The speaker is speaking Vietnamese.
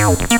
Thank